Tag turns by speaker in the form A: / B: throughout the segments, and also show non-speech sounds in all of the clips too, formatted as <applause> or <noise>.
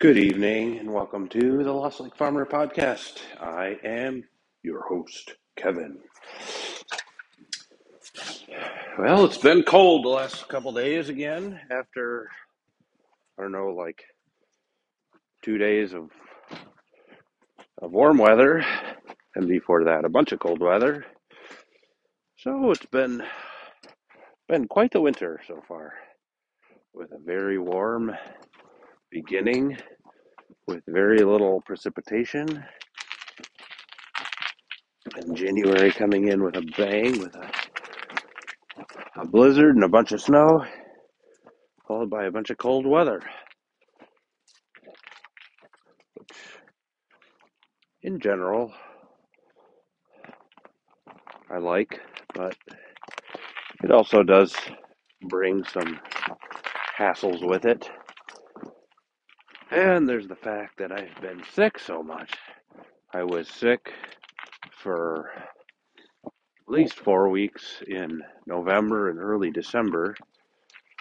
A: Good evening and welcome to the Lost Lake Farmer podcast. I am your host, Kevin. Well, it's been cold the last couple days again after, I don't know, like two days of, of warm weather, and before that, a bunch of cold weather. So it's been been quite the winter so far, with a very warm beginning, with very little precipitation, and January coming in with a bang, with a, a blizzard and a bunch of snow, followed by a bunch of cold weather. In general, I like, but it also does bring some hassles with it. And there's the fact that I've been sick so much. I was sick for at least four weeks in November and early December,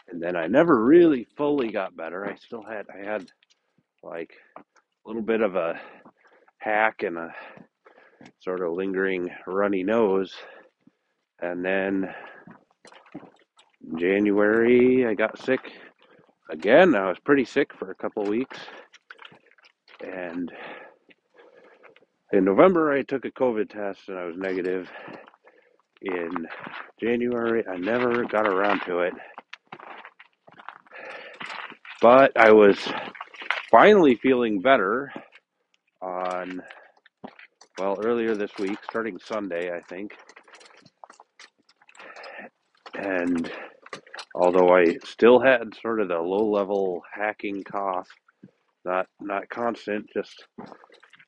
A: and then I never really fully got better. I still had I had like a little bit of a hack and a sort of lingering runny nose, and then January I got sick again. I was pretty sick for a couple weeks, and in November I took a COVID test and I was negative. In January I never got around to it. But I was finally feeling better on, well, earlier this week, starting Sunday, I think. And although I still had sort of the low level hacking cough, not not constant, just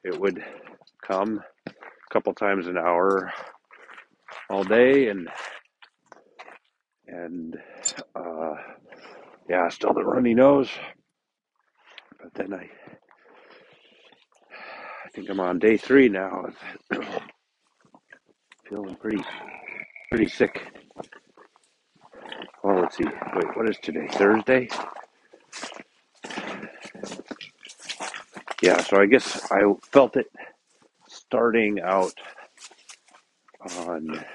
A: it would come a couple times an hour all day and and uh yeah, still the runny nose. But then I I think I'm on day three now. <coughs> Feeling pretty pretty sick. Well, let's see. Wait, what is today? Thursday? Yeah, so I guess I felt it starting out on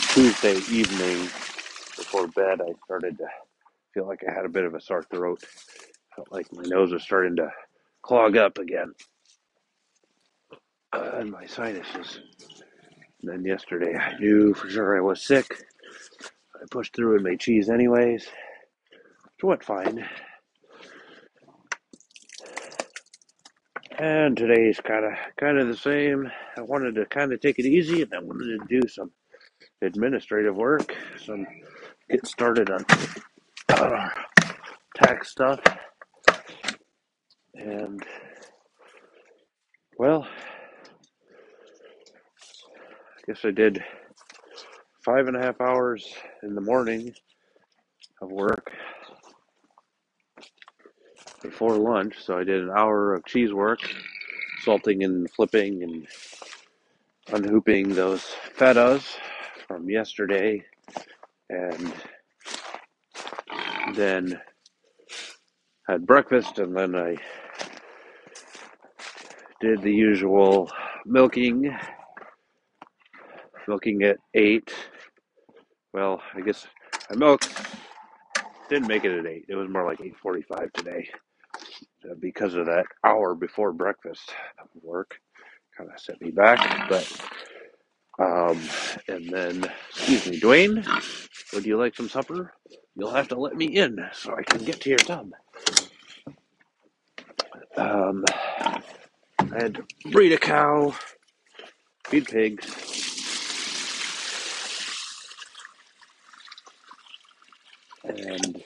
A: Tuesday evening before bed. I started to feel like I had a bit of a sore throat. Felt like my nose was starting to clog up again. And my sinuses. Then yesterday I knew for sure I was sick. I pushed through and made cheese anyways. Which went fine. And today's kind of kind of the same. I wanted to kind of take it easy, and I wanted to do some administrative work, some get started on <clears throat> tax stuff, and well, guess I did five and a half hours in the morning of work before lunch. So I did an hour of cheese work, salting and flipping and unhooping those fetas from yesterday, and then had breakfast, and then I did the usual milking, milking at eight. Well, I guess I milked. Didn't make it at eight. It was more like eight forty-five today, uh, because of that hour before breakfast work. Kind of set me back, but um, and then excuse me, Dwayne, would you like some supper? You'll have to let me in so I can get to your tub. Um, I had to breed a cow, feed pigs, and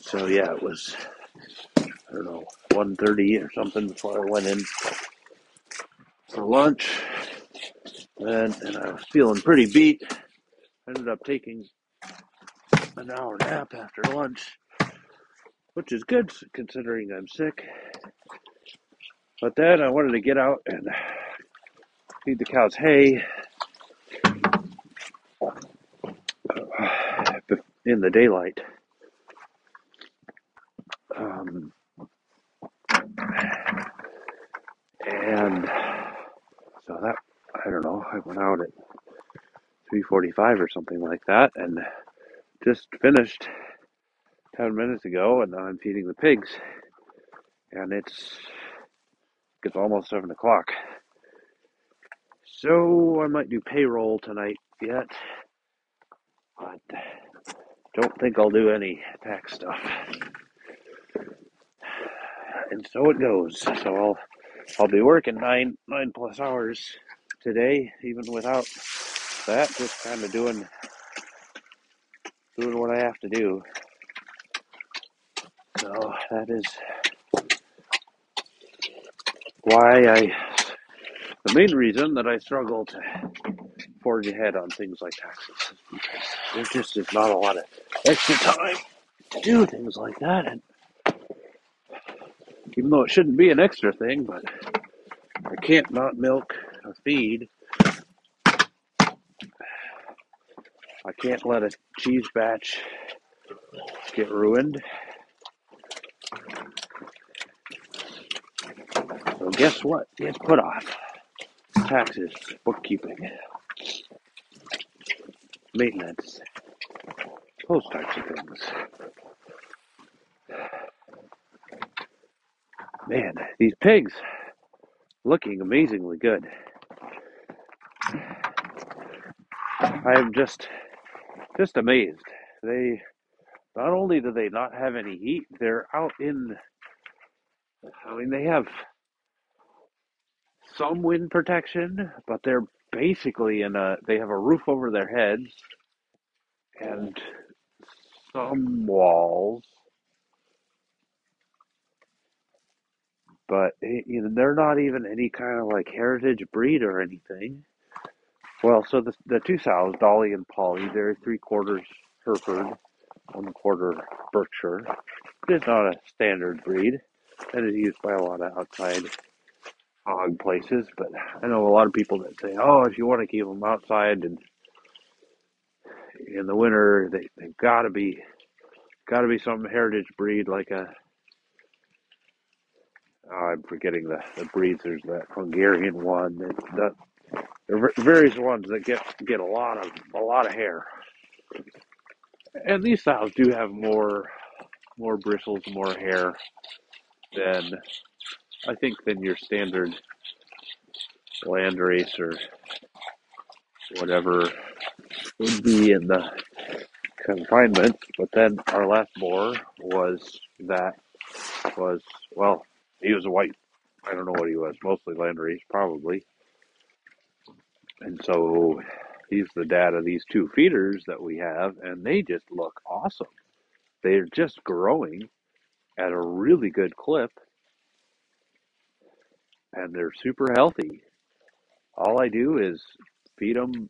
A: so yeah, it was I don't know 1.30 or something before I went in for lunch, and and I was feeling pretty beat. Ended up taking an hour nap after lunch, which is good considering I'm sick. But then I wanted to get out and feed the cows hay in the daylight Um, and so that I don't know. I went out at three forty-five or something like that, and just finished ten minutes ago, and now I'm feeding the pigs, and it's it's almost seven o'clock. So I might do payroll tonight yet, but don't think I'll do any tax stuff. And so it goes. So I'll I'll be working nine nine plus hours today, even without that. Just kind of doing doing what I have to do. So that is why I the main reason that I struggle to forge ahead on things like taxes because there just is not a lot of extra time to do things like that. And even though it shouldn't be an extra thing, but I can't not milk a feed. I can't let a cheese batch get ruined. So guess what? It's put off. Taxes, bookkeeping, maintenance, those types of things. Man, these pigs looking amazingly good. I am just just amazed. They not only do they not have any heat, they're out in I mean they have some wind protection, but they're basically in a they have a roof over their heads and some walls, but eh, you know they're not even any kind of like heritage breed or anything. Well, so the the two sows, Dolly and Polly, they're three quarters Hereford, one quarter Berkshire. It's not a standard breed that is used by a lot of outside hog places. But I know a lot of people that say, "Oh, if you want to keep them outside and in the winter, they they've got to be got to be some heritage breed like a." oh, I'm forgetting the, the breeds. There's that Hungarian one. That, that there are various ones that get get a lot of a lot of hair, and these styles do have more more bristles, more hair than I think than your standard Landrace or whatever would be in the confinement. But then our last boar was that was well, he was a white. I don't know what he was, mostly land race, probably. And so he's the dad of these two feeders that we have, and they just look awesome. They're just growing at a really good clip, and they're super healthy. All I do is feed them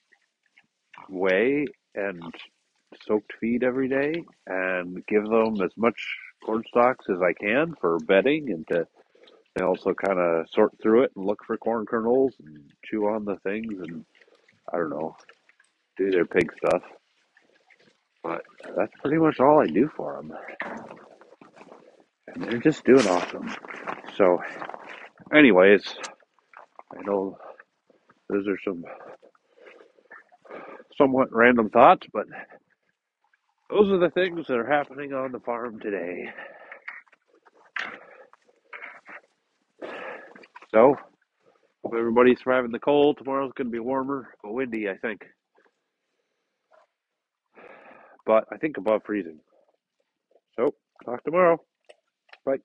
A: whey and soaked feed every day, and give them as much corn stalks as I can for bedding, and to also kind of sort through it and look for corn kernels and chew on the things, and I don't know, do their pig stuff. But that's pretty much all I do for them, and they're just doing awesome. So, anyways, I know those are some somewhat random thoughts, but those are the things that are happening on the farm today. So, hope everybody's surviving the cold. Tomorrow's going to be warmer, but windy, I think. But I think above freezing. So, talk tomorrow. Bye.